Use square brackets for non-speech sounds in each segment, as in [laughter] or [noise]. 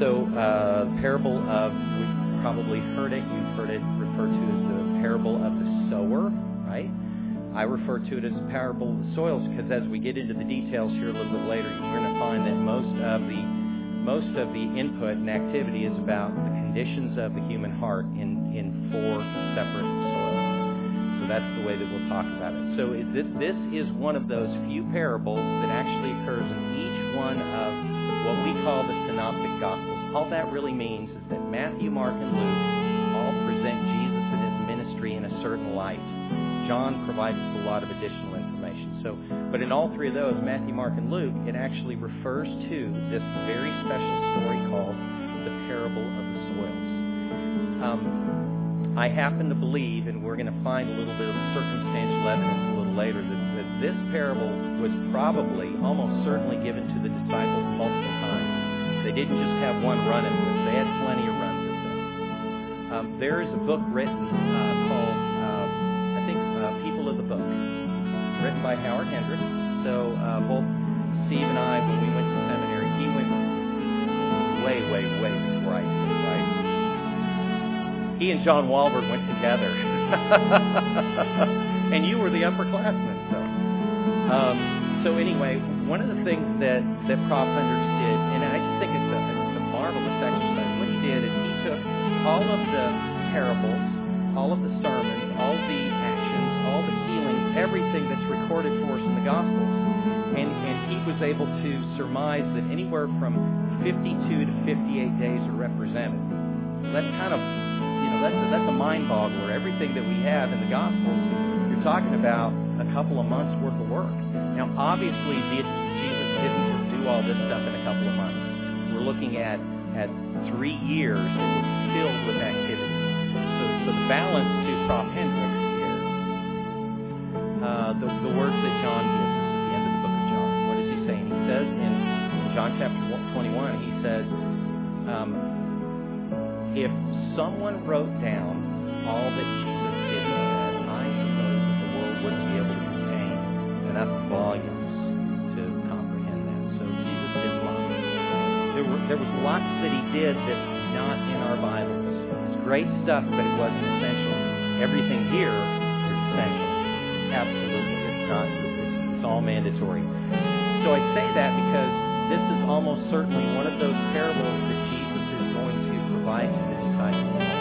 So, uh, parable of, we've probably heard it, you've heard it referred to as the parable of the sower, right? I refer to it as the parable of the soils because as we get into the details here a little bit later, you're going to find that most of the most of the input and activity is about the conditions of the human heart in, in four separate soils. So that's the way that we'll talk about it. So this, this is one of those few parables that actually occurs in each one of what we call the synoptic gospels. All that really means is that Matthew, Mark, and Luke all present Jesus and his ministry in a certain light. John provides us a lot of additional information. So, but in all three of those, Matthew, Mark, and Luke, it actually refers to this very special story called the parable of the soils. Um, I happen to believe, and we're going to find a little bit of circumstantial evidence a little later, that, that this parable was probably, almost certainly given to the disciples multiple times. They didn't just have one run at this. They had plenty of runs at this. Um, there is a book written uh, called uh, I think, uh, People of the Book, written by Howard Hendricks. So uh, both Steve and I, when we went to seminary, he went way, way, way before I did, right? He and John Walberg went together. [laughs] and you were the upperclassman, so. Um, so anyway, one of the things that, that Prof. Hendricks did, and I just think it's a, it's a marvelous exercise, what he did is he took all of the parables, all of the sermons, all the actions, all the healings, everything that's recorded for us in the Gospels. And, and he was able to surmise that anywhere from 52 to 58 days are represented. That's kind of, you know, that's a, that's a mind boggler. Everything that we have in the Gospels, you're talking about a couple of months worth of work. Now, obviously, Jesus didn't just do all this stuff in a couple of months. We're looking at, at three years that was filled with activity. So, the balance to Prof. Hendricks uh, the, the words that John gives us at the end of the book of John. What is he saying? He says in John chapter 21, he says, um, if someone wrote down all that Jesus volumes to comprehend that. So Jesus did lots. There, were, there was lots that he did that's not in our Bibles. It's great stuff, but it wasn't essential. Everything here is essential. Absolutely. It's not, it's, it's all mandatory. So I say that because this is almost certainly one of those parables that Jesus is going to provide to the disciples.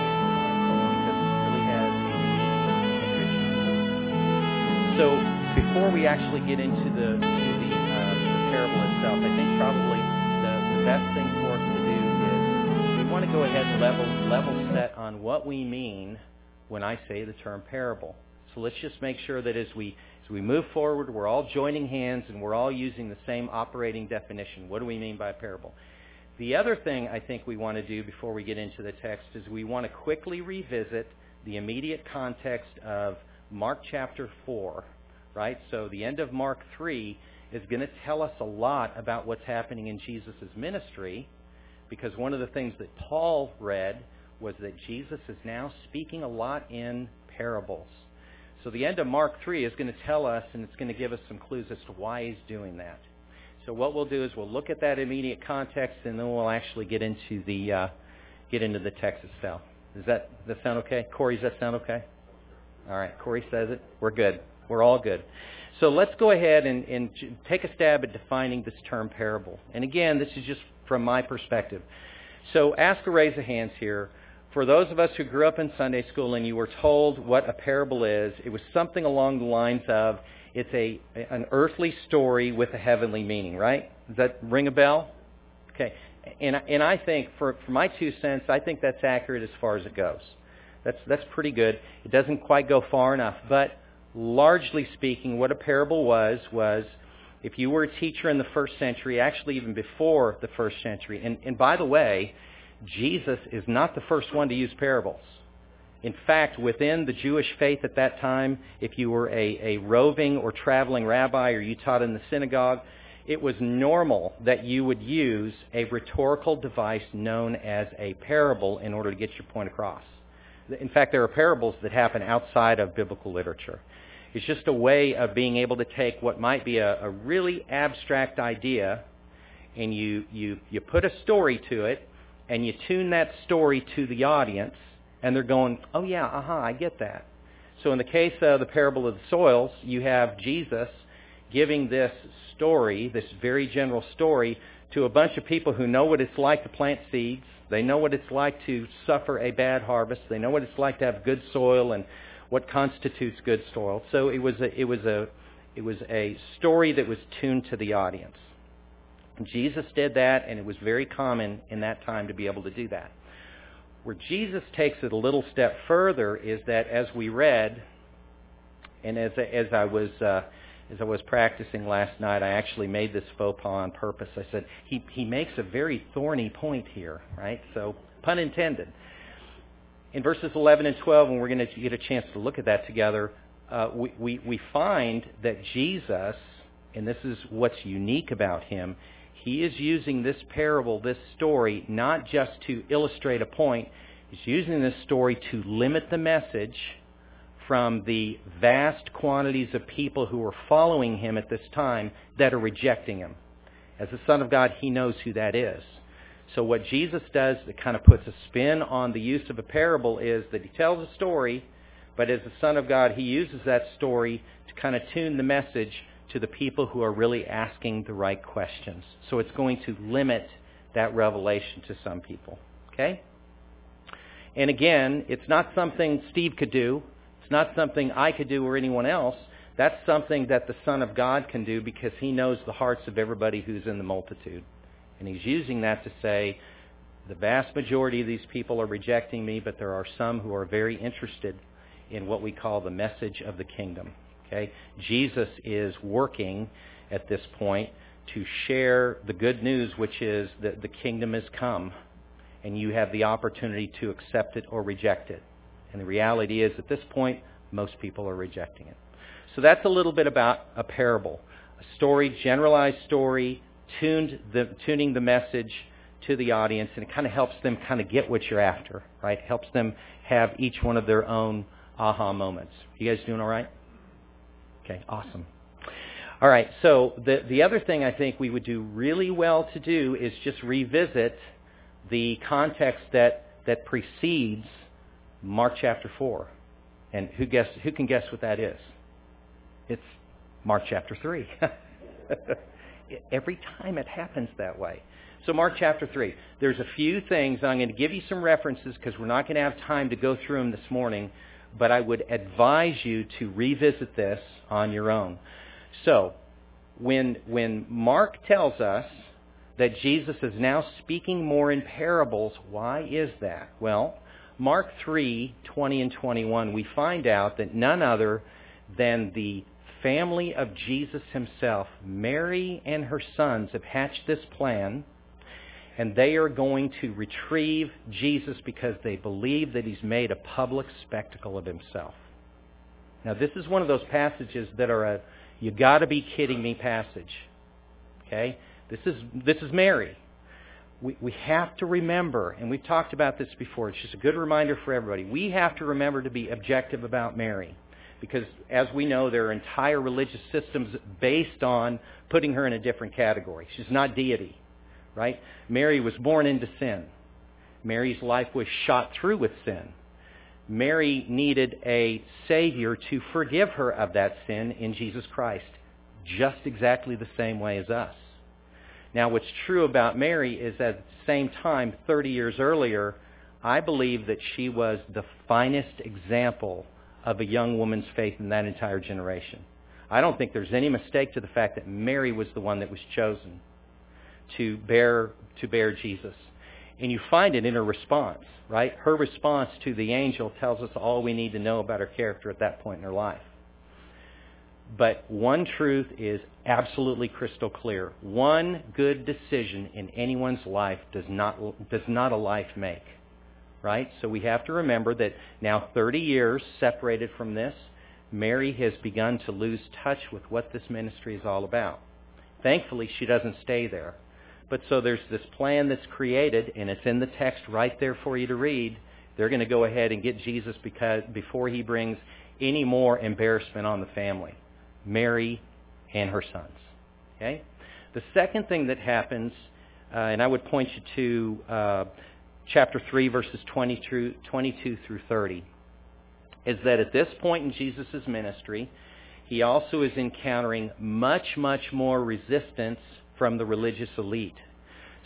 Before we actually get into the, to the, uh, the parable itself, I think probably the, the best thing for us to do is we want to go ahead and level, level set on what we mean when I say the term parable. So let's just make sure that as we as we move forward, we're all joining hands and we're all using the same operating definition. What do we mean by parable? The other thing I think we want to do before we get into the text is we want to quickly revisit the immediate context of Mark chapter 4, right? So the end of Mark 3 is going to tell us a lot about what's happening in Jesus' ministry because one of the things that Paul read was that Jesus is now speaking a lot in parables. So the end of Mark 3 is going to tell us, and it's going to give us some clues as to why he's doing that. So what we'll do is we'll look at that immediate context, and then we'll actually get into the uh, get into the text itself. Does that does that sound okay? Corey, does that sound okay? All right, Corey says it. We're good. We're all good. So let's go ahead and, and take a stab at defining this term parable. And again, this is just from my perspective. So ask a raise of hands here for those of us who grew up in Sunday school and you were told what a parable is, it was something along the lines of it's a an earthly story with a heavenly meaning, right? Does that ring a bell? Okay. And and I think for for my two cents, I think that's accurate as far as it goes. That's that's pretty good. It doesn't quite go far enough, but largely speaking, what a parable was was if you were a teacher in the first century, actually even before the first century, and, and by the way, Jesus is not the first one to use parables. In fact, within the Jewish faith at that time, if you were a, a roving or traveling rabbi or you taught in the synagogue, it was normal that you would use a rhetorical device known as a parable in order to get your point across. In fact, there are parables that happen outside of biblical literature. It's just a way of being able to take what might be a, a really abstract idea and you, you, you put a story to it and you tune that story to the audience, and they're going, oh yeah, uh-huh, I get that. So in the case of the parable of the soils, you have Jesus giving this story, this very general story, to a bunch of people who know what it's like to plant seeds. They know what it's like to suffer a bad harvest. They know what it's like to have good soil and what constitutes good soil. So it was a, it was a, it was a story that was tuned to the audience. Jesus did that, and it was very common in that time to be able to do that. Where Jesus takes it a little step further is that as we read, and as as I was uh, as I was practicing last night, I actually made this faux pas on purpose. I said he he makes a very thorny point here, right? So pun intended. In verses 11 and 12, and we're going to get a chance to look at that together, uh, we, we we find that Jesus, and this is what's unique about him, he is using this parable, this story, not just to illustrate a point. He's using this story to limit the message from the vast quantities of people who are following him at this time that are rejecting him. As the Son of God, he knows who that is. So what Jesus does that kind of puts a spin on the use of a parable is that he tells a story, but as the Son of God, he uses that story to kind of tune the message to the people who are really asking the right questions. So it's going to limit that revelation to some people. Okay? And again, it's not something Steve could do. It's not something I could do or anyone else. That's something that the Son of God can do because he knows the hearts of everybody who's in the multitude. And he's using that to say, the vast majority of these people are rejecting me, but there are some who are very interested in what we call the message of the kingdom. Okay? Jesus is working at this point to share the good news, which is that the kingdom has come, and you have the opportunity to accept it or reject it. And the reality is, at this point, most people are rejecting it. So that's a little bit about a parable. A story, generalized story, tuned the, tuning the message to the audience, and it kind of helps them kind of get what you're after, right? Helps them have each one of their own aha moments. You guys doing all right? Okay, awesome. All right, so the, the other thing I think we would do really well to do is just revisit the context that, that precedes Mark chapter 4. And who, guess, who can guess what that is? It's Mark chapter 3. [laughs] Every time it happens that way. So Mark chapter 3. There's a few things, I'm going to give you some references because we're not going to have time to go through them this morning but I would advise you to revisit this on your own. So, when, when Mark tells us that Jesus is now speaking more in parables, why is that? Well, Mark 3, 20 and 21, we find out that none other than the family of Jesus himself, Mary and her sons, have hatched this plan and they are going to retrieve Jesus because they believe that he's made a public spectacle of himself. Now, this is one of those passages that are a you got to be kidding me passage. Okay? This is this is Mary. We we have to remember, and we've talked about this before. It's just a good reminder for everybody. We have to remember to be objective about Mary. Because as we know, there are entire religious systems based on putting her in a different category. She's not deity right? Mary was born into sin. Mary's life was shot through with sin. Mary needed a Savior to forgive her of that sin in Jesus Christ, just exactly the same way as us. Now, what's true about Mary is at the same time, 30 years earlier, I believe that she was the finest example of a young woman's faith in that entire generation. I don't think there's any mistake to the fact that Mary was the one that was chosen to bear to bear Jesus. And you find it in her response, right? Her response to the angel tells us all we need to know about her character at that point in her life. But one truth is absolutely crystal clear. One good decision in anyone's life does not, does not a life make. Right? So we have to remember that now 30 years separated from this, Mary has begun to lose touch with what this ministry is all about. Thankfully, she doesn't stay there. But so there's this plan that's created, and it's in the text right there for you to read. They're going to go ahead and get Jesus because before he brings any more embarrassment on the family, Mary and her sons. Okay. The second thing that happens, uh, and I would point you to uh, chapter 3, verses 20 through, 22 through 30, is that at this point in Jesus' ministry, he also is encountering much, much more resistance from the religious elite.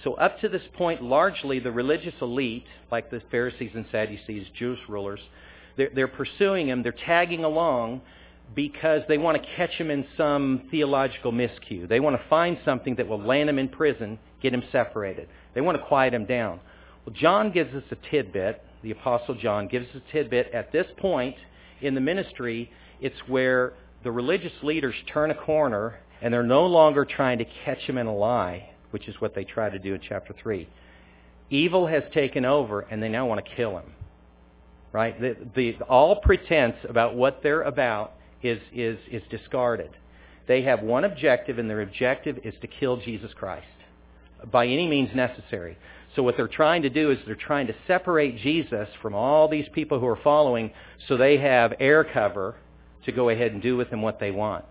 So up to this point, largely the religious elite, like the Pharisees and Sadducees, Jewish rulers, they're, they're pursuing him, they're tagging along because they want to catch him in some theological miscue. They want to find something that will land him in prison, get him separated. They want to quiet him down. Well, John gives us a tidbit, the Apostle John gives us a tidbit. At this point in the ministry, it's where the religious leaders turn a corner and they're no longer trying to catch him in a lie, which is what they try to do in chapter 3. Evil has taken over and they now want to kill him. Right? The, the, all pretense about what they're about is, is, is discarded. They have one objective, and their objective is to kill Jesus Christ by any means necessary. So what they're trying to do is they're trying to separate Jesus from all these people who are following so they have air cover to go ahead and do with him what they want.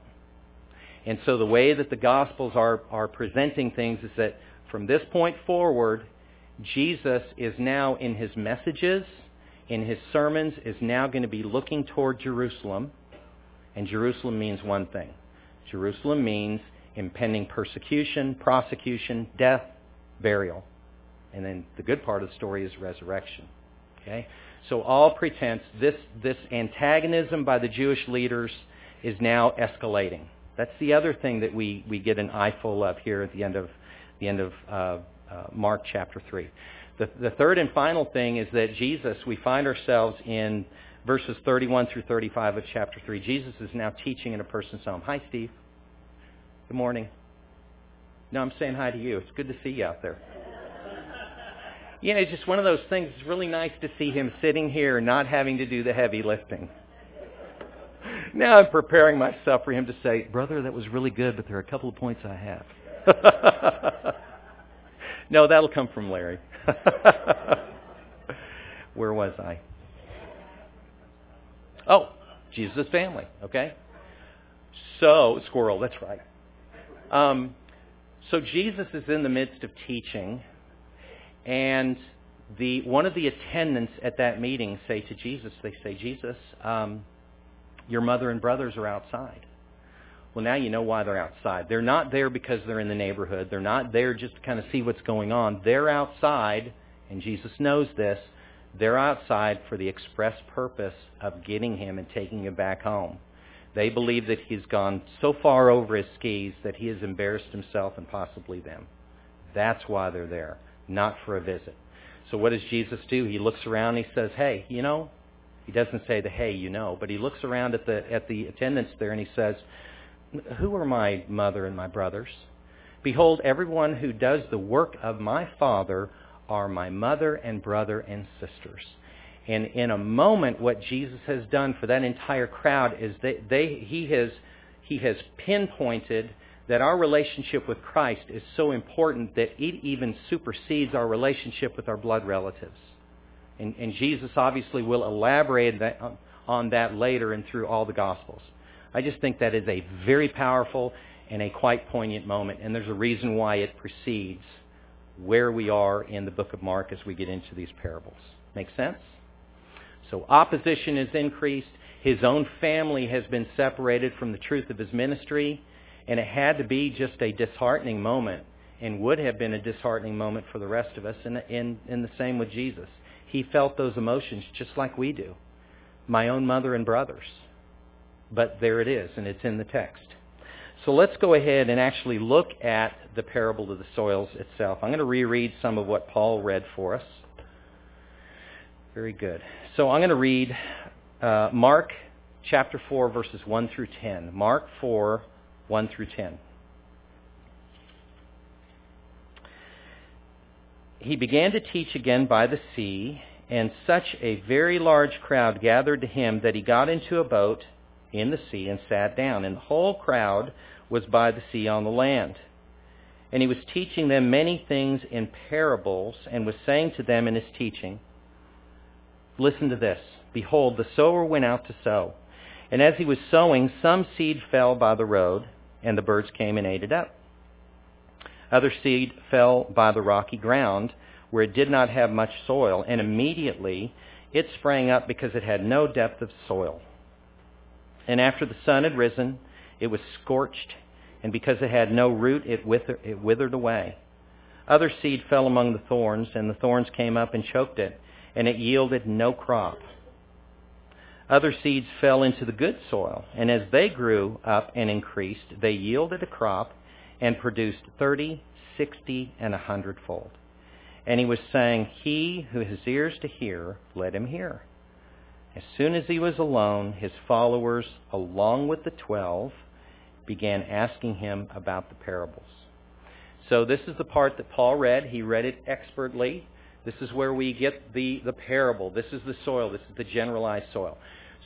And so the way that the Gospels are, are presenting things is that from this point forward, Jesus is now in his messages, in his sermons, is now going to be looking toward Jerusalem and Jerusalem means one thing. Jerusalem means impending persecution, prosecution, death, burial. And then the good part of the story is resurrection. Okay? So all pretense, this, this antagonism by the Jewish leaders is now escalating. That's the other thing that we, we get an eyeful of here at the end of, the end of uh, uh, Mark chapter 3. The, the third and final thing is that Jesus, we find ourselves in verses 31 through 35 of chapter 3. Jesus is now teaching in a person's home. Hi, Steve. Good morning. No, I'm saying hi to you. It's good to see you out there. You know, it's just one of those things. It's really nice to see him sitting here not having to do the heavy lifting. [laughs] Now I'm preparing myself for him to say, Brother, that was really good, but there are a couple of points I have. [laughs] no, that'll come from Larry. [laughs] Where was I? Oh, Jesus' family, okay? So, squirrel, that's right. Um, so Jesus is in the midst of teaching, and the one of the attendants at that meeting say to Jesus, they say, Jesus, um, your mother and brothers are outside. Well, now you know why they're outside. They're not there because they're in the neighborhood. They're not there just to kind of see what's going on. They're outside, and Jesus knows this, they're outside for the express purpose of getting him and taking him back home. They believe that he's gone so far over his skis that he has embarrassed himself and possibly them. That's why they're there, not for a visit. So what does Jesus do? He looks around and he says, hey, you know, he doesn't say the hey, you know, but he looks around at the, at the attendants there and he says, who are my mother and my brothers? Behold, everyone who does the work of my Father are my mother and brother and sisters. And in a moment, what Jesus has done for that entire crowd is that they, he, has, he has pinpointed that our relationship with Christ is so important that it even supersedes our relationship with our blood relatives. And, and Jesus obviously will elaborate that, on that later and through all the Gospels. I just think that is a very powerful and a quite poignant moment, and there's a reason why it precedes where we are in the book of Mark as we get into these parables. Make sense? So opposition is increased. His own family has been separated from the truth of his ministry, and it had to be just a disheartening moment and would have been a disheartening moment for the rest of us, and in, in the same with Jesus. He felt those emotions just like we do. My own mother and brothers. But there it is, and it's in the text. So let's go ahead and actually look at the parable of the soils itself. I'm going to reread some of what Paul read for us. Very good. So I'm going to read uh, Mark chapter 4, verses 1 through 10. Mark 4, 1 through 10. He began to teach again by the sea, and such a very large crowd gathered to him that he got into a boat in the sea and sat down. And the whole crowd was by the sea on the land. And he was teaching them many things in parables, and was saying to them in his teaching, Listen to this. Behold, the sower went out to sow. And as he was sowing, some seed fell by the road, and the birds came and ate it up. Other seed fell by the rocky ground, where it did not have much soil, and immediately it sprang up because it had no depth of soil. And after the sun had risen, it was scorched, and because it had no root, it withered, it withered away. Other seed fell among the thorns, and the thorns came up and choked it, and it yielded no crop. Other seeds fell into the good soil, and as they grew up and increased, they yielded a crop and produced thirty, sixty, and a hundredfold. And he was saying, He who has ears to hear, let him hear. As soon as he was alone, his followers, along with the twelve, began asking him about the parables. So this is the part that Paul read. He read it expertly. This is where we get the, the parable. This is the soil. This is the generalized soil.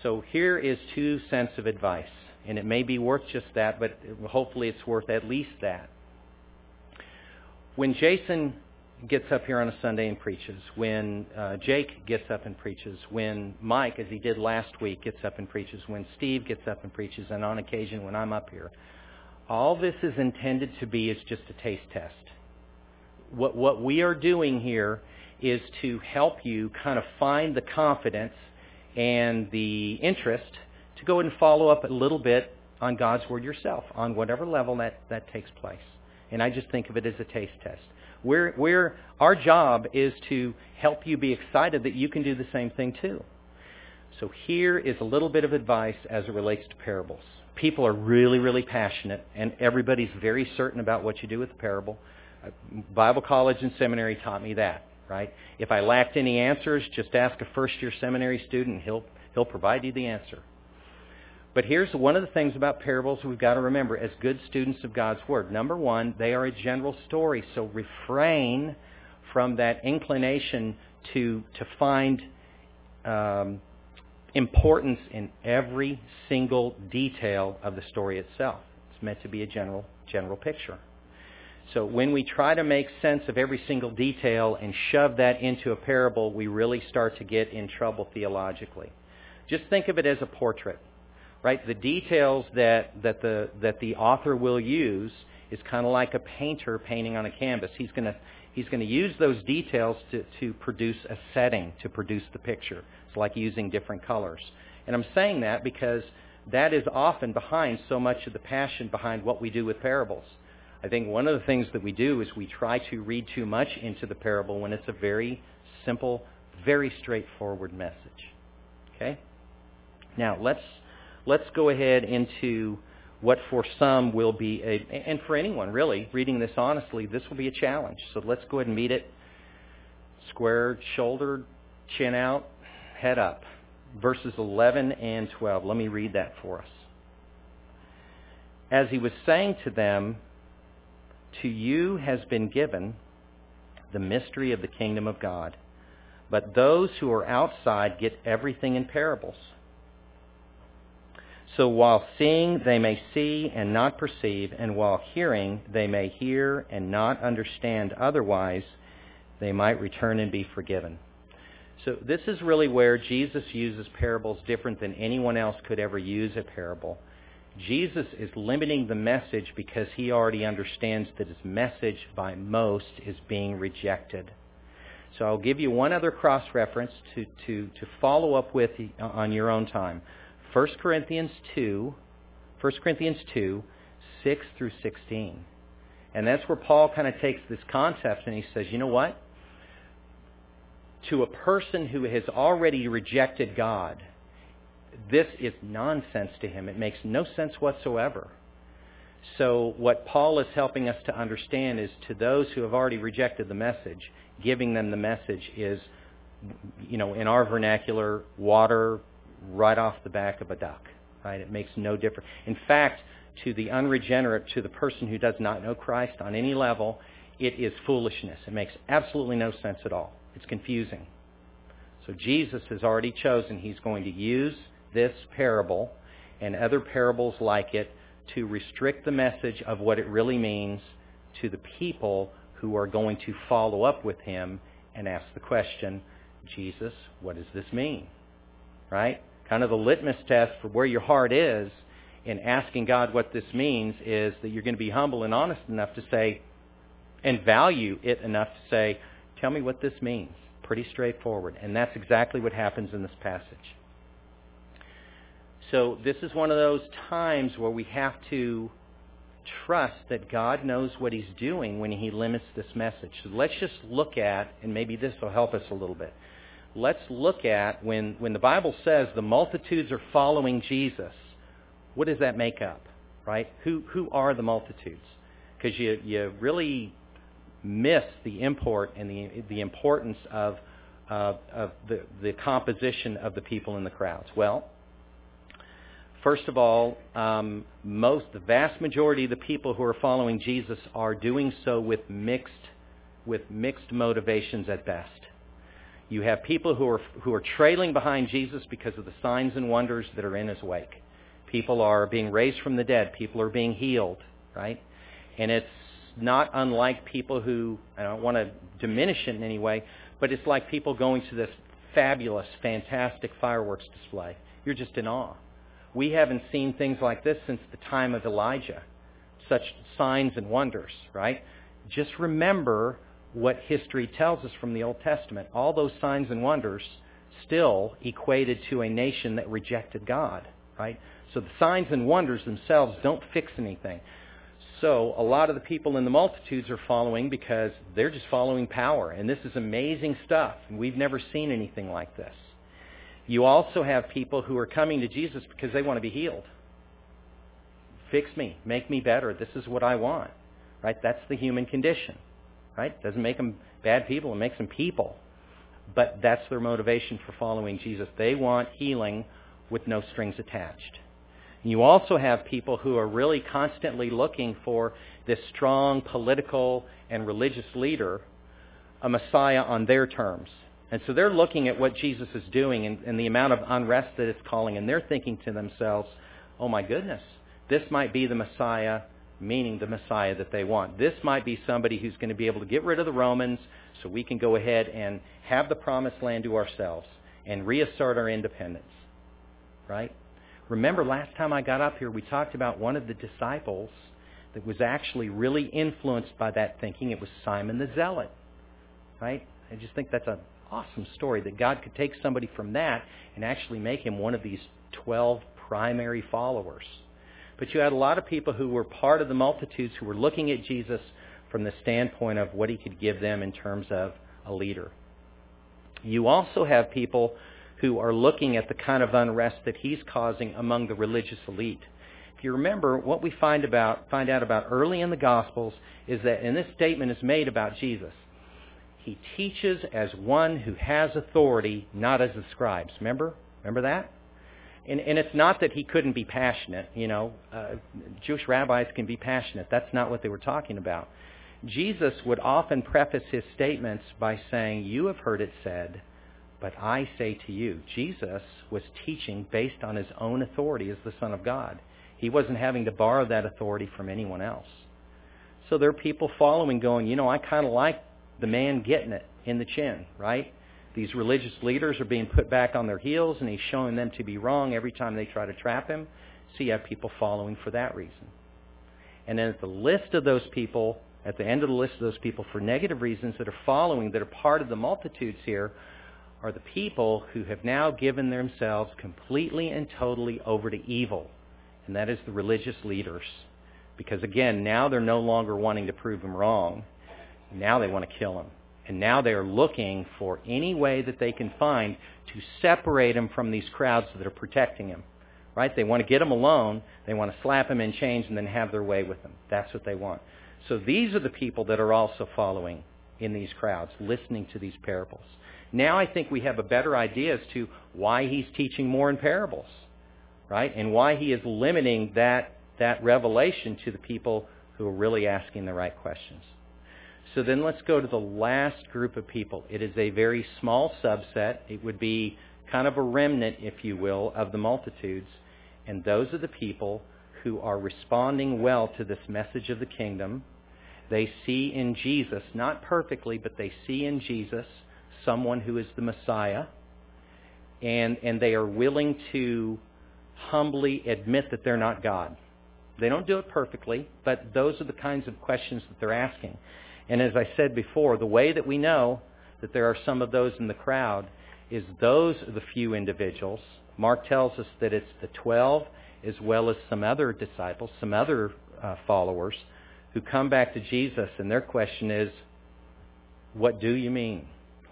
So here is two cents of advice. And it may be worth just that, but hopefully it's worth at least that. When Jason gets up here on a Sunday and preaches, when uh, Jake gets up and preaches, when Mike, as he did last week, gets up and preaches, when Steve gets up and preaches, and on occasion when I'm up here, all this is intended to be is just a taste test. What, what we are doing here is to help you kind of find the confidence and the interest to go and follow up a little bit on God's Word yourself, on whatever level that, that takes place. And I just think of it as a taste test. We're, we're, our job is to help you be excited that you can do the same thing too. So here is a little bit of advice as it relates to parables. People are really, really passionate, and everybody's very certain about what you do with the parable. Uh, Bible college and seminary taught me that, right? If I lacked any answers, just ask a first-year seminary student. He'll, he'll provide you the answer. But here's one of the things about parables we've got to remember as good students of God's Word. Number one, they are a general story, so refrain from that inclination to, to find um, importance in every single detail of the story itself. It's meant to be a general, general picture. So when we try to make sense of every single detail and shove that into a parable, we really start to get in trouble theologically. Just think of it as a portrait right? The details that, that, the, that the author will use is kind of like a painter painting on a canvas. He's going to he's going to use those details to, to produce a setting, to produce the picture. It's like using different colors. And I'm saying that because that is often behind so much of the passion behind what we do with parables. I think one of the things that we do is we try to read too much into the parable when it's a very simple, very straightforward message. Okay? Now, let's let's go ahead into what for some will be a, and for anyone really, reading this honestly, this will be a challenge. So let's go ahead and meet it square shouldered, chin out, head up. Verses 11 and 12. Let me read that for us. As he was saying to them, To you has been given the mystery of the kingdom of God. But those who are outside get everything in parables so while seeing, they may see and not perceive, and while hearing, they may hear and not understand. Otherwise, they might return and be forgiven. So this is really where Jesus uses parables different than anyone else could ever use a parable. Jesus is limiting the message because he already understands that his message by most is being rejected. So I'll give you one other cross-reference to, to, to follow up with uh, on your own time. 1 Corinthians 2, 1 Corinthians 2, 6 through 16. And that's where Paul kind of takes this concept and he says, you know what? To a person who has already rejected God, this is nonsense to him. It makes no sense whatsoever. So what Paul is helping us to understand is to those who have already rejected the message, giving them the message is, you know, in our vernacular, water right off the back of a duck. Right? It makes no difference. In fact, to the unregenerate, to the person who does not know Christ on any level, it is foolishness. It makes absolutely no sense at all. It's confusing. So Jesus has already chosen he's going to use this parable and other parables like it to restrict the message of what it really means to the people who are going to follow up with him and ask the question, Jesus, what does this mean? Right? kind of the litmus test for where your heart is in asking God what this means is that you're going to be humble and honest enough to say, and value it enough to say, Tell me what this means. Pretty straightforward. And that's exactly what happens in this passage. So this is one of those times where we have to trust that God knows what he's doing when he limits this message. So let's just look at, and maybe this will help us a little bit. Let's look at when, when the Bible says the multitudes are following Jesus, what does that make up, right? Who, who are the multitudes? Because you, you really miss the import and the, the importance of, uh, of the, the composition of the people in the crowds. Well, First of all, um, most, the vast majority of the people who are following Jesus are doing so with mixed, with mixed motivations at best. You have people who are, who are trailing behind Jesus because of the signs and wonders that are in his wake. People are being raised from the dead. People are being healed, right? And it's not unlike people who, I don't want to diminish it in any way, but it's like people going to this fabulous, fantastic fireworks display. You're just in awe. We haven't seen things like this since the time of Elijah, such signs and wonders, right? Just remember what history tells us from the Old Testament. All those signs and wonders still equated to a nation that rejected God, right? So the signs and wonders themselves don't fix anything. So a lot of the people in the multitudes are following because they're just following power. And this is amazing stuff. We've never seen anything like this. You also have people who are coming to Jesus because they want to be healed. Fix me. Make me better. This is what I want. Right? That's the human condition. Right? Doesn't make them bad people. It makes them people. But that's their motivation for following Jesus. They want healing with no strings attached. And you also have people who are really constantly looking for this strong political and religious leader, a Messiah on their terms. And so they're looking at what Jesus is doing and, and, the amount of unrest that it's calling, and they're thinking to themselves, oh my goodness, this might be the Messiah, meaning the Messiah that they want. This might be somebody who's going to be able to get rid of the Romans so we can go ahead and have the promised land to ourselves and reassert our independence. Right? Remember last time I got up here, we talked about one of the disciples that was actually really influenced by that thinking. It was Simon the Zealot. Right? I just think that's a awesome story that God could take somebody from that and actually make him one of these 12 primary followers. But you had a lot of people who were part of the multitudes who were looking at Jesus from the standpoint of what he could give them in terms of a leader. You also have people who are looking at the kind of unrest that he's causing among the religious elite. If you remember, what we find about find out about early in the Gospels is that, and this statement is made about Jesus, he teaches as one who has authority, not as the scribes. Remember? Remember that? And, and it's not that he couldn't be passionate. You know, uh, Jewish rabbis can be passionate. That's not what they were talking about. Jesus would often preface his statements by saying, you have heard it said, but I say to you. Jesus was teaching based on his own authority as the Son of God. He wasn't having to borrow that authority from anyone else. So there are people following going, you know, I kind of like the man getting it in the chin, right? These religious leaders are being put back on their heels, and he's showing them to be wrong every time they try to trap him. So you have people following for that reason. And then at the list of those people, at the end of the list of those people for negative reasons that are following, that are part of the multitudes here, are the people who have now given themselves completely and totally over to evil. And that is the religious leaders. Because again, now they're no longer wanting to prove him wrong. Now they want to kill him. And now they are looking for any way that they can find to separate him from these crowds that are protecting him. Right? They want to get him alone. They want to slap him in chains and then have their way with him. That's what they want. So these are the people that are also following in these crowds, listening to these parables. Now I think we have a better idea as to why he's teaching more in parables, right? And why he is limiting that, that revelation to the people who are really asking the right questions. So then let's go to the last group of people. It is a very small subset. It would be kind of a remnant, if you will, of the multitudes. And those are the people who are responding well to this message of the kingdom. They see in Jesus, not perfectly, but they see in Jesus someone who is the Messiah. And, and they are willing to humbly admit that they're not God. They don't do it perfectly, but those are the kinds of questions that they're asking. And as I said before, the way that we know that there are some of those in the crowd is those are the few individuals. Mark tells us that it's the 12 as well as some other disciples, some other uh, followers who come back to Jesus and their question is, what do you mean?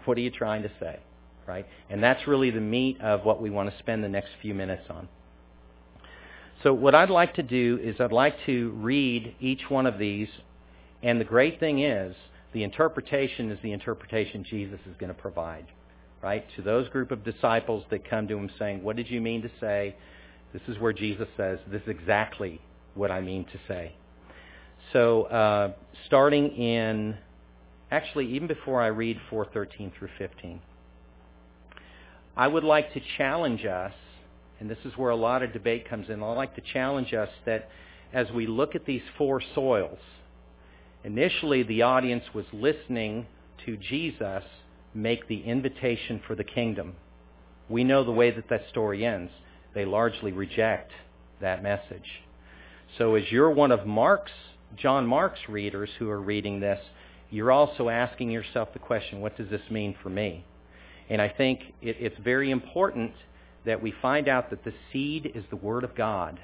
What are you trying to say? Right? And that's really the meat of what we want to spend the next few minutes on. So what I'd like to do is I'd like to read each one of these. And the great thing is the interpretation is the interpretation Jesus is going to provide. Right? To those group of disciples that come to him saying, what did you mean to say? This is where Jesus says, this is exactly what I mean to say. So uh, starting in, actually even before I read 4.13 through 15, I would like to challenge us, and this is where a lot of debate comes in, I'd like to challenge us that as we look at these four soils, initially the audience was listening to Jesus make the invitation for the kingdom. We know the way that that story ends. They largely reject that message. So as you're one of Mark's, John Mark's readers who are reading this, you're also asking yourself the question, what does this mean for me? And I think it, it's very important that we find out that the seed is the Word of God.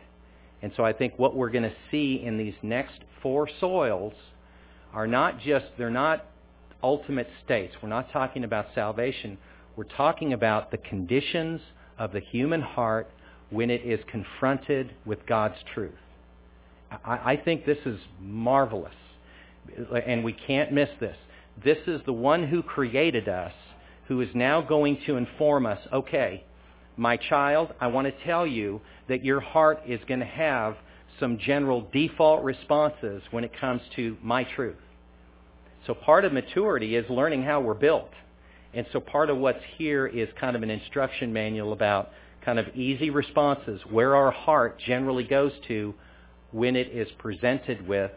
And so I think what we're going to see in these next four soils are not just, they're not ultimate states. We're not talking about salvation. We're talking about the conditions of the human heart when it is confronted with God's truth. I, I think this is marvelous. And we can't miss this. This is the one who created us who is now going to inform us, okay, my child, I want to tell you that your heart is going to have some general default responses when it comes to my truth. So part of maturity is learning how we're built. And so part of what's here is kind of an instruction manual about kind of easy responses, where our heart generally goes to when it is presented with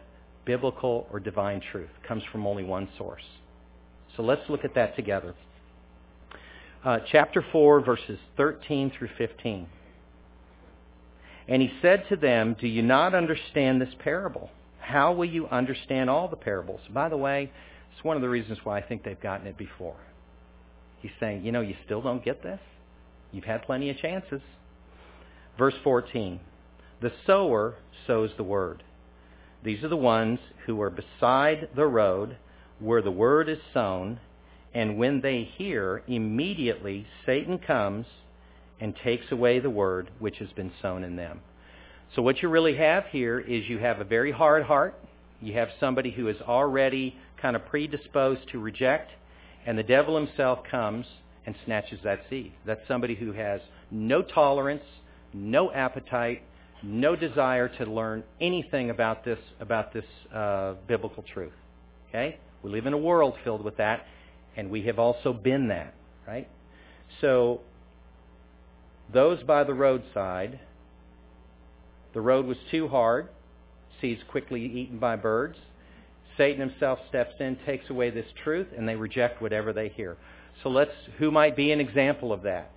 biblical or divine truth. It comes from only one source. So let's look at that together uh, chapter 4, verses 13 through 15. And he said to them, Do you not understand this parable? How will you understand all the parables? By the way, it's one of the reasons why I think they've gotten it before. He's saying, you know, you still don't get this? You've had plenty of chances. Verse 14. The sower sows the word. These are the ones who are beside the road where the word is sown, and when they hear, immediately Satan comes and takes away the word which has been sown in them. So what you really have here is you have a very hard heart. You have somebody who is already kind of predisposed to reject, and the devil himself comes and snatches that seed. That's somebody who has no tolerance, no appetite, no desire to learn anything about this about this uh, biblical truth. Okay, we live in a world filled with that, and we have also been that, right? So those by the roadside, the road was too hard, seeds quickly eaten by birds. Satan himself steps in, takes away this truth, and they reject whatever they hear. So let's, who might be an example of that?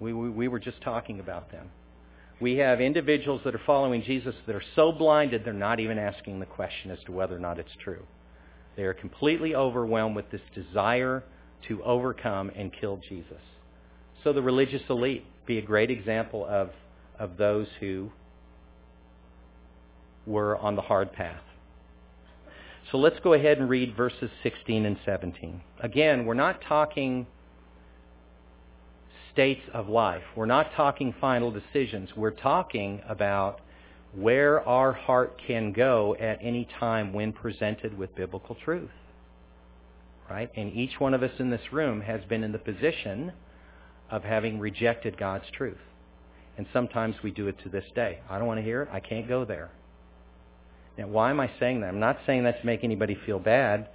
We, we, we were just talking about them. We have individuals that are following Jesus that are so blinded they're not even asking the question as to whether or not it's true. They are completely overwhelmed with this desire to overcome and kill Jesus. So the religious elite be a great example of, of those who were on the hard path. So let's go ahead and read verses 16 and 17. Again, we're not talking states of life. We're not talking final decisions. We're talking about where our heart can go at any time when presented with biblical truth. Right? And each one of us in this room has been in the position of having rejected God's truth. And sometimes we do it to this day. I don't want to hear it. I can't go there. Now, why am I saying that? I'm not saying that to make anybody feel bad.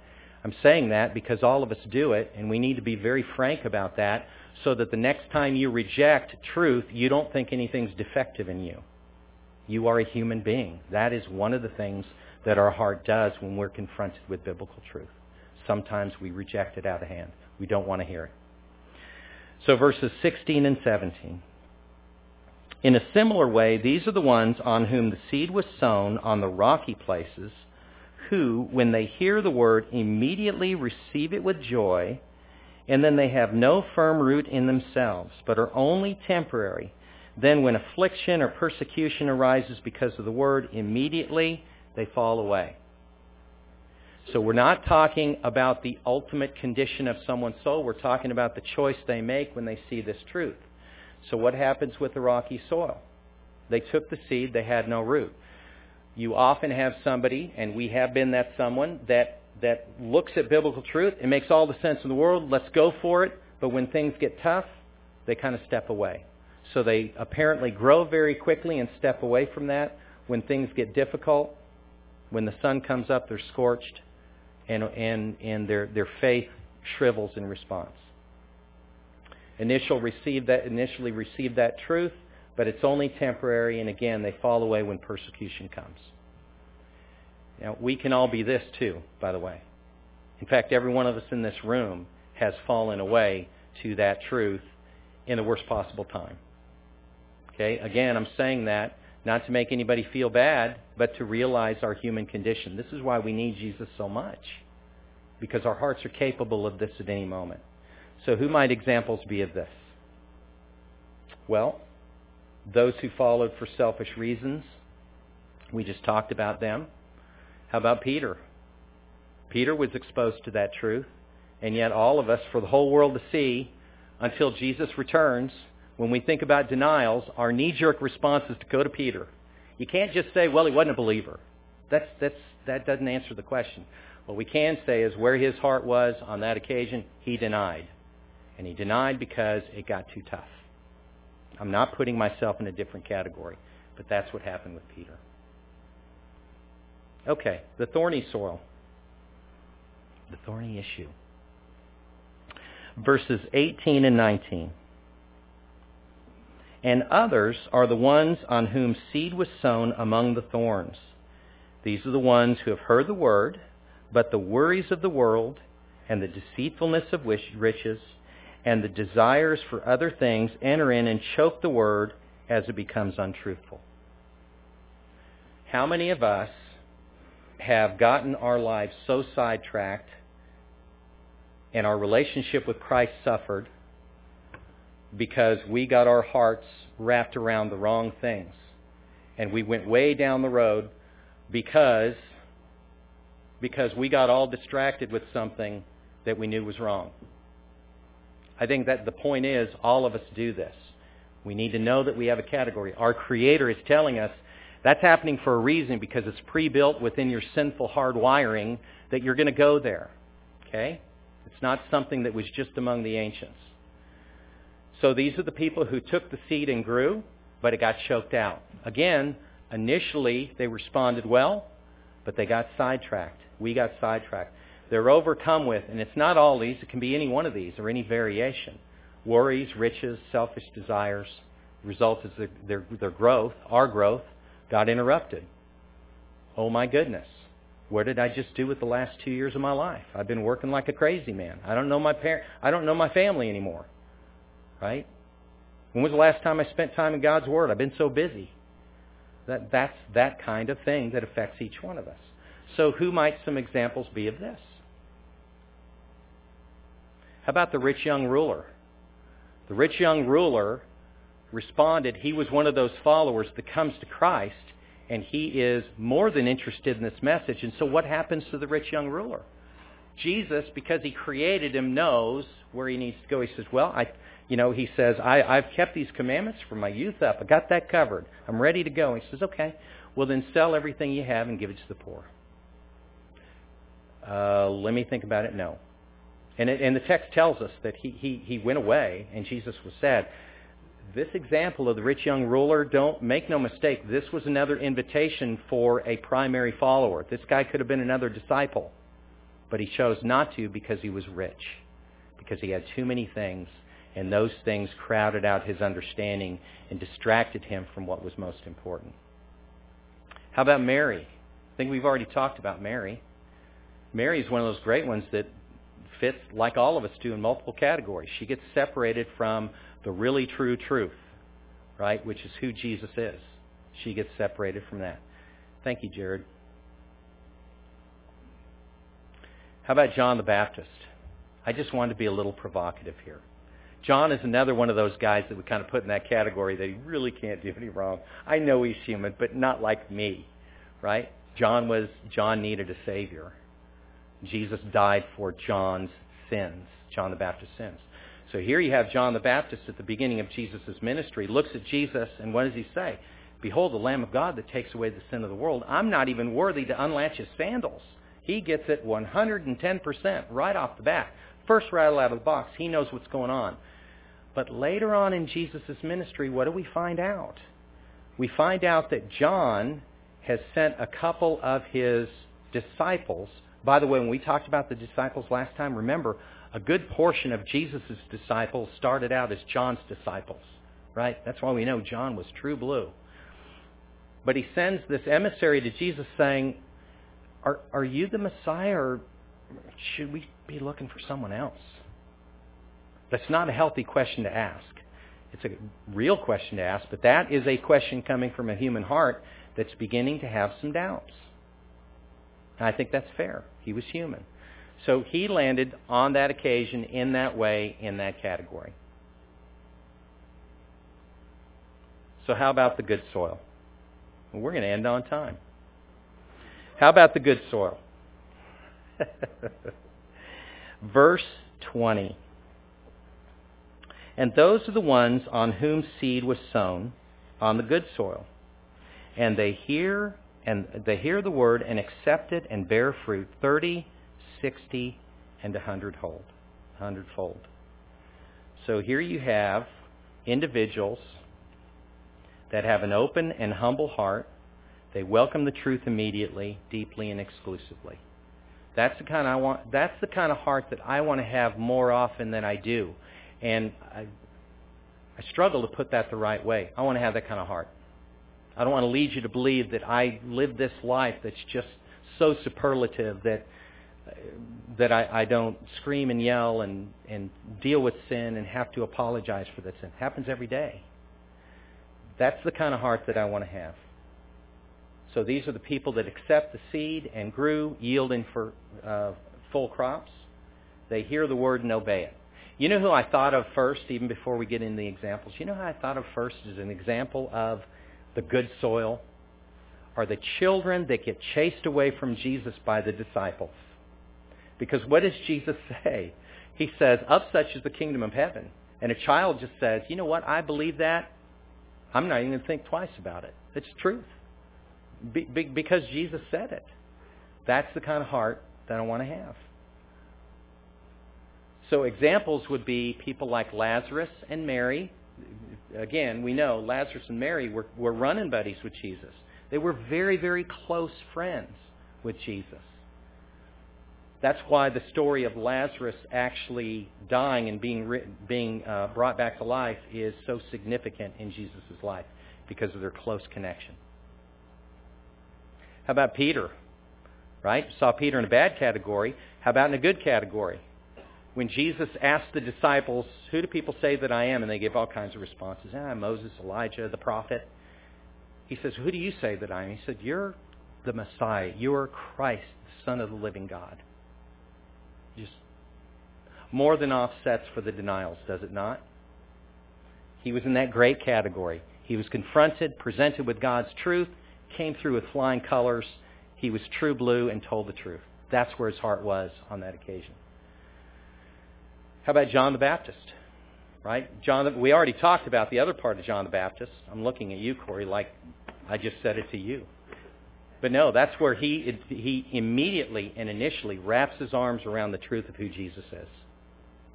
I'm saying that because all of us do it, and we need to be very frank about that so that the next time you reject truth, you don't think anything's defective in you. You are a human being. That is one of the things that our heart does when we're confronted with biblical truth. Sometimes we reject it out of hand. We don't want to hear it. So verses 16 and 17. In a similar way, these are the ones on whom the seed was sown on the rocky places, who, when they hear the word, immediately receive it with joy, and then they have no firm root in themselves, but are only temporary. Then when affliction or persecution arises because of the word, immediately they fall away. So we're not talking about the ultimate condition of someone's soul. We're talking about the choice they make when they see this truth. So what happens with the rocky soil? They took the seed, they had no root. You often have somebody, and we have been that someone, that, that looks at biblical truth. It makes all the sense in the world. Let's go for it. But when things get tough, they kind of step away. So they apparently grow very quickly and step away from that. When things get difficult, when the sun comes up, they're scorched, and, and, and their, their faith shrivels in response. Initial receive that, initially receive that truth, but it's only temporary, and again, they fall away when persecution comes. Now, we can all be this too, by the way. In fact, every one of us in this room has fallen away to that truth in the worst possible time. Okay? Again, I'm saying that not to make anybody feel bad, but to realize our human condition. This is why we need Jesus so much, because our hearts are capable of this at any moment. So who might examples be of this? Well, those who followed for selfish reasons. We just talked about them. How about Peter? Peter was exposed to that truth, and yet all of us, for the whole world to see, until Jesus returns, when we think about denials, our knee-jerk response is to go to Peter. You can't just say, well, he wasn't a believer. That's, that's, that doesn't answer the question. What we can say is where his heart was on that occasion, he denied. And he denied because it got too tough. I'm not putting myself in a different category, but that's what happened with Peter. Okay, the thorny soil. The thorny issue. Verses 18 and 19. And others are the ones on whom seed was sown among the thorns. These are the ones who have heard the word, but the worries of the world and the deceitfulness of riches and the desires for other things enter in and choke the word as it becomes untruthful. How many of us have gotten our lives so sidetracked and our relationship with Christ suffered because we got our hearts wrapped around the wrong things. And we went way down the road because because we got all distracted with something that we knew was wrong. I think that the point is all of us do this. We need to know that we have a category. Our Creator is telling us that's happening for a reason because it's pre-built within your sinful hard wiring that you're going to go there. Okay? It's not something that was just among the ancients. So these are the people who took the seed and grew, but it got choked out. Again, initially they responded well, but they got sidetracked. We got sidetracked. They're overcome with, and it's not all these, it can be any one of these or any variation. Worries, riches, selfish desires, result is their, their, their growth, our growth, got interrupted. Oh my goodness. What did I just do with the last two years of my life? I've been working like a crazy man. I don't know my par- I don't know my family anymore. Right? When was the last time I spent time in God's Word? I've been so busy. That, that's that kind of thing that affects each one of us. So who might some examples be of this? How about the rich young ruler? The rich young ruler responded, he was one of those followers that comes to Christ, and he is more than interested in this message. And so what happens to the rich young ruler? Jesus, because he created him, knows where he needs to go. He says, well, I, you know, he says, I, I've kept these commandments from my youth up. I got that covered. I'm ready to go. He says, okay, well then sell everything you have and give it to the poor. Uh, let me think about it. No. And, it, and the text tells us that he, he, he went away and Jesus was sad. This example of the rich young ruler, don't make no mistake, this was another invitation for a primary follower. This guy could have been another disciple, but he chose not to because he was rich, because he had too many things, and those things crowded out his understanding and distracted him from what was most important. How about Mary? I think we've already talked about Mary. Mary is one of those great ones that fits like all of us do in multiple categories. She gets separated from the really true truth, right, which is who Jesus is. She gets separated from that. Thank you, Jared. How about John the Baptist? I just wanted to be a little provocative here. John is another one of those guys that we kind of put in that category that he really can't do any wrong. I know he's human, but not like me, right? John was John needed a savior. Jesus died for John's sins, John the Baptist's sins. So here you have John the Baptist at the beginning of Jesus' ministry, looks at Jesus, and what does he say? Behold, the Lamb of God that takes away the sin of the world. I'm not even worthy to unlatch his sandals. He gets it 110% right off the bat. First rattle out of the box, he knows what's going on. But later on in Jesus' ministry, what do we find out? We find out that John has sent a couple of his disciples. By the way, when we talked about the disciples last time, remember, a good portion of Jesus' disciples started out as John's disciples, right? That's why we know John was true blue. But he sends this emissary to Jesus saying, are, are you the Messiah or should we be looking for someone else? That's not a healthy question to ask. It's a real question to ask, but that is a question coming from a human heart that's beginning to have some doubts. And I think that's fair. He was human. So he landed on that occasion in that way in that category. So how about the good soil? Well, we're going to end on time. How about the good soil? [laughs] Verse 20. And those are the ones on whom seed was sown on the good soil. And they hear and they hear the word and accept it and bear fruit 30, 60, and a hundredfold. Hundredfold. So here you have individuals that have an open and humble heart. They welcome the truth immediately, deeply, and exclusively. That's the kind I want. That's the kind of heart that I want to have more often than I do, and I, I struggle to put that the right way. I want to have that kind of heart. I don't want to lead you to believe that I live this life that's just so superlative that that I, I don't scream and yell and, and deal with sin and have to apologize for that sin. It happens every day. That's the kind of heart that I want to have. So these are the people that accept the seed and grew, yielding for uh, full crops. They hear the word and obey it. You know who I thought of first, even before we get into the examples? You know who I thought of first as an example of the good soil? Are the children that get chased away from Jesus by the disciples. Because what does Jesus [laughs] say? He says, of such is the kingdom of heaven. And a child just says, you know what, I believe that. I'm not even going to think twice about it. It's truth. Be, be, because Jesus said it. That's the kind of heart that I want to have. So examples would be people like Lazarus and Mary. Again, we know Lazarus and Mary were, were running buddies with Jesus. They were very, very close friends with Jesus. That's why the story of Lazarus actually dying and being, being uh, brought back to life is so significant in Jesus' life because of their close connection. How about Peter? Right? Saw Peter in a bad category. How about in a good category? When Jesus asked the disciples, who do people say that I am? And they give all kinds of responses. Ah, Moses, Elijah, the prophet. He says, who do you say that I am? He said, you're the Messiah. You're Christ, the Son of the living God just more than offsets for the denials, does it not? He was in that great category. He was confronted, presented with God's truth, came through with flying colors. He was true blue and told the truth. That's where his heart was on that occasion. How about John the Baptist? Right? John, we already talked about the other part of John the Baptist. I'm looking at you, Corey, like I just said it to you. But no, that's where he, he immediately and initially wraps his arms around the truth of who Jesus is.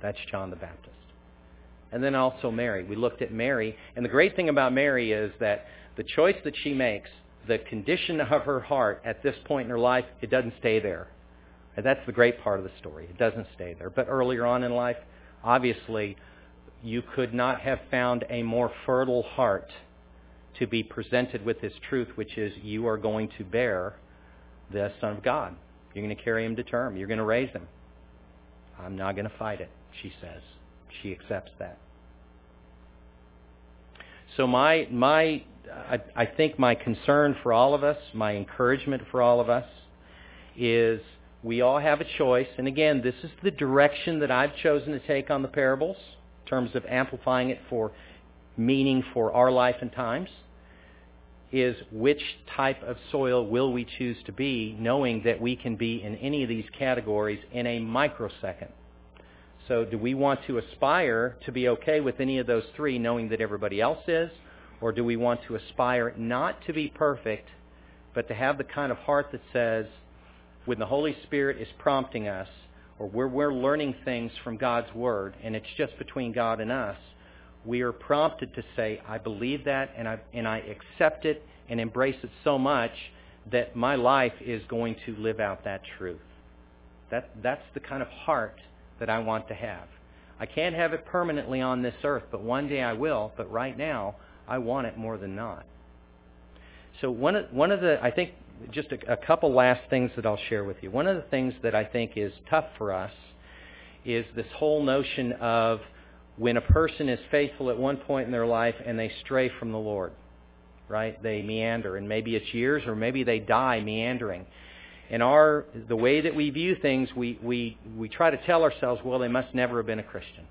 That's John the Baptist. And then also Mary. We looked at Mary. And the great thing about Mary is that the choice that she makes, the condition of her heart at this point in her life, it doesn't stay there. And that's the great part of the story. It doesn't stay there. But earlier on in life, obviously, you could not have found a more fertile heart to be presented with this truth, which is you are going to bear the Son of God. You're going to carry him to term. You're going to raise him. I'm not going to fight it, she says. She accepts that. So my, my, I, I think my concern for all of us, my encouragement for all of us, is we all have a choice. And again, this is the direction that I've chosen to take on the parables in terms of amplifying it for meaning for our life and times is which type of soil will we choose to be, knowing that we can be in any of these categories in a microsecond. So do we want to aspire to be okay with any of those three, knowing that everybody else is? Or do we want to aspire not to be perfect, but to have the kind of heart that says, when the Holy Spirit is prompting us, or where we're learning things from God's Word, and it's just between God and us, we are prompted to say, I believe that and I, and I accept it and embrace it so much that my life is going to live out that truth. That, that's the kind of heart that I want to have. I can't have it permanently on this earth, but one day I will. But right now, I want it more than not. So one of, one of the, I think, just a, a couple last things that I'll share with you. One of the things that I think is tough for us is this whole notion of when a person is faithful at one point in their life and they stray from the Lord, right? They meander, and maybe it's years, or maybe they die meandering. And our the way that we view things, we we we try to tell ourselves, well, they must never have been a Christian,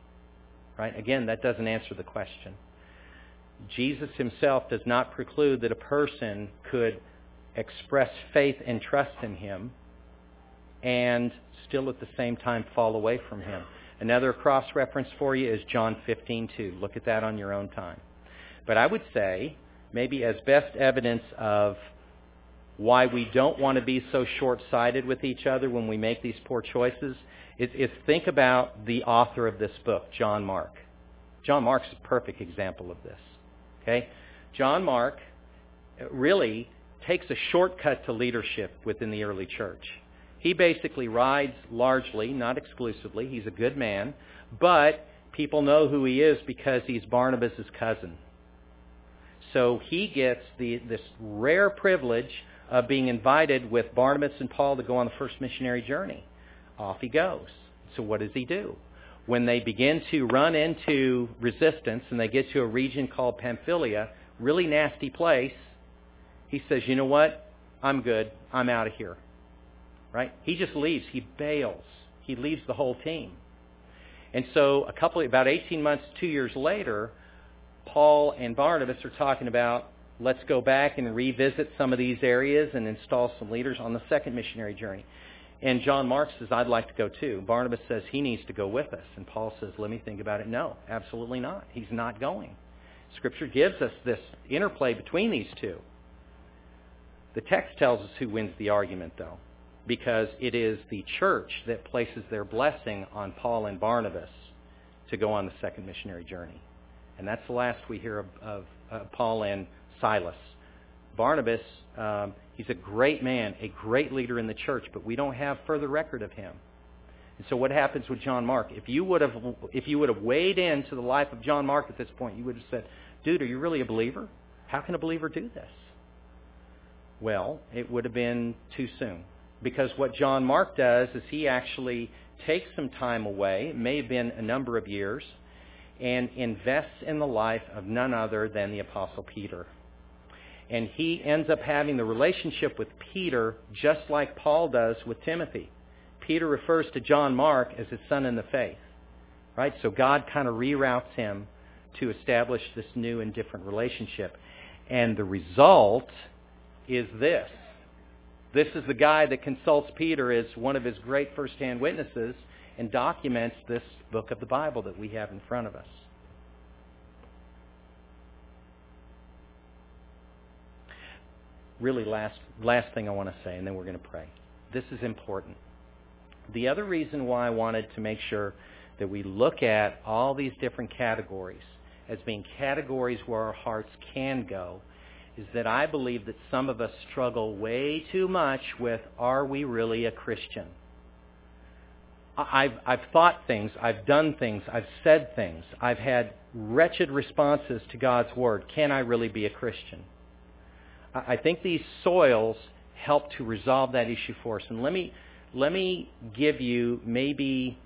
right? Again, that doesn't answer the question. Jesus himself does not preclude that a person could express faith and trust in him and still at the same time fall away from him. Another cross-reference for you is John 15:2. Look at that on your own time. But I would say, maybe as best evidence of why we don't want to be so short-sighted with each other when we make these poor choices, is, is think about the author of this book, John Mark. John Mark's a perfect example of this. Okay? John Mark uh, really takes a shortcut to leadership within the early church. He basically rides largely, not exclusively. He's a good man, but people know who he is because he's Barnabas' cousin. So he gets the, this rare privilege of being invited with Barnabas and Paul to go on the first missionary journey. Off he goes. So what does he do? When they begin to run into resistance and they get to a region called Pamphylia, really nasty place, he says, you know what? I'm good. I'm out of here right? He just leaves. He bails. He leaves the whole team. And so a couple, about 18 months, two years later, Paul and Barnabas are talking about let's go back and revisit some of these areas and install some leaders on the second missionary journey. And John Mark says, I'd like to go too. Barnabas says he needs to go with us. And Paul says, let me think about it. No, absolutely not. He's not going. Scripture gives us this interplay between these two. The text tells us who wins the argument, though because it is the church that places their blessing on Paul and Barnabas to go on the second missionary journey. And that's the last we hear of, of uh, Paul and Silas. Barnabas, um, he's a great man, a great leader in the church, but we don't have further record of him. And so what happens with John Mark? If you would have, if you would have weighed into the life of John Mark at this point, you would have said, dude, are you really a believer? How can a believer do this? Well, it would have been too soon because what John Mark does is he actually takes some time away, it may have been a number of years, and invests in the life of none other than the Apostle Peter. And he ends up having the relationship with Peter just like Paul does with Timothy. Peter refers to John Mark as his son in the faith. Right? So God kind of reroutes him to establish this new and different relationship. And the result is this. This is the guy that consults Peter as one of his great first-hand witnesses and documents this book of the Bible that we have in front of us. Really last last thing I want to say and then we're going to pray. This is important. The other reason why I wanted to make sure that we look at all these different categories as being categories where our hearts can go is that I believe that some of us struggle way too much with, are we really a Christian? I've, I've thought things, I've done things, I've said things, I've had wretched responses to God's Word. Can I really be a Christian? I think these soils help to resolve that issue for us. And let me, let me give you maybe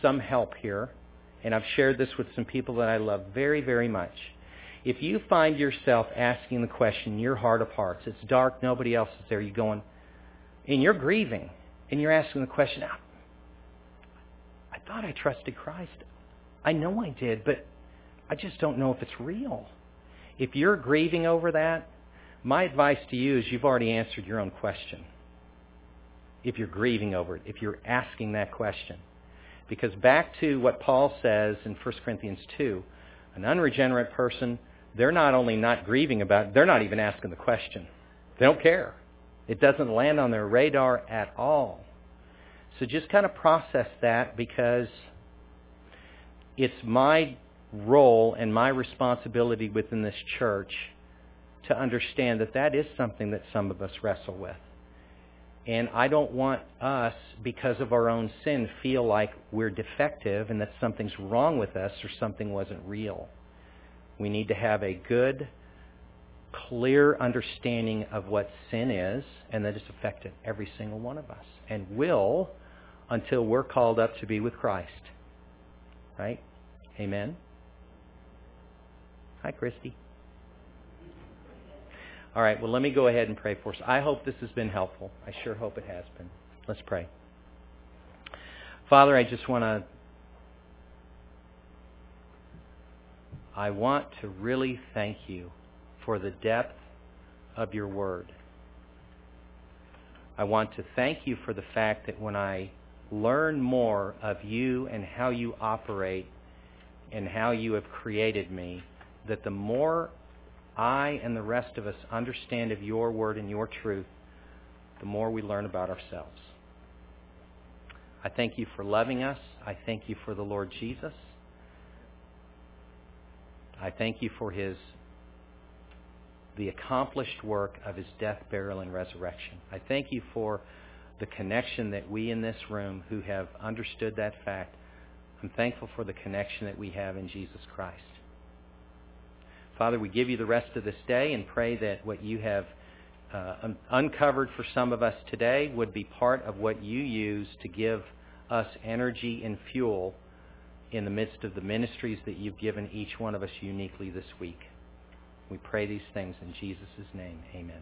some help here. And I've shared this with some people that I love very, very much. If you find yourself asking the question in your heart of hearts, it's dark, nobody else is there, you're going, and you're grieving, And you're asking the question, ah, I thought I trusted Christ. I know I did, but I just don't know if it's real. If you're grieving over that, my advice to you is you've already answered your own question. If you're grieving over it, if you're asking that question. Because back to what Paul says in 1 Corinthians 2, an unregenerate person, they're not only not grieving about it, they're not even asking the question. They don't care. It doesn't land on their radar at all. So just kind of process that because it's my role and my responsibility within this church to understand that that is something that some of us wrestle with. And I don't want us, because of our own sin, feel like we're defective and that something's wrong with us or something wasn't real. We need to have a good, clear understanding of what sin is and that it's affected every single one of us and will until we're called up to be with Christ. Right? Amen? Hi, Christy. All right, well, let me go ahead and pray for us. I hope this has been helpful. I sure hope it has been. Let's pray. Father, I just want to I want to really thank you for the depth of your word. I want to thank you for the fact that when I learn more of you and how you operate and how you have created me, that the more I and the rest of us understand of your word and your truth, the more we learn about ourselves. I thank you for loving us. I thank you for the Lord Jesus. I thank you for his the accomplished work of his death, burial, and resurrection. I thank you for the connection that we in this room who have understood that fact, I'm thankful for the connection that we have in Jesus Christ. Father, we give you the rest of this day and pray that what you have uh, un- uncovered for some of us today would be part of what you use to give us energy and fuel in the midst of the ministries that you've given each one of us uniquely this week. We pray these things in Jesus' name. Amen.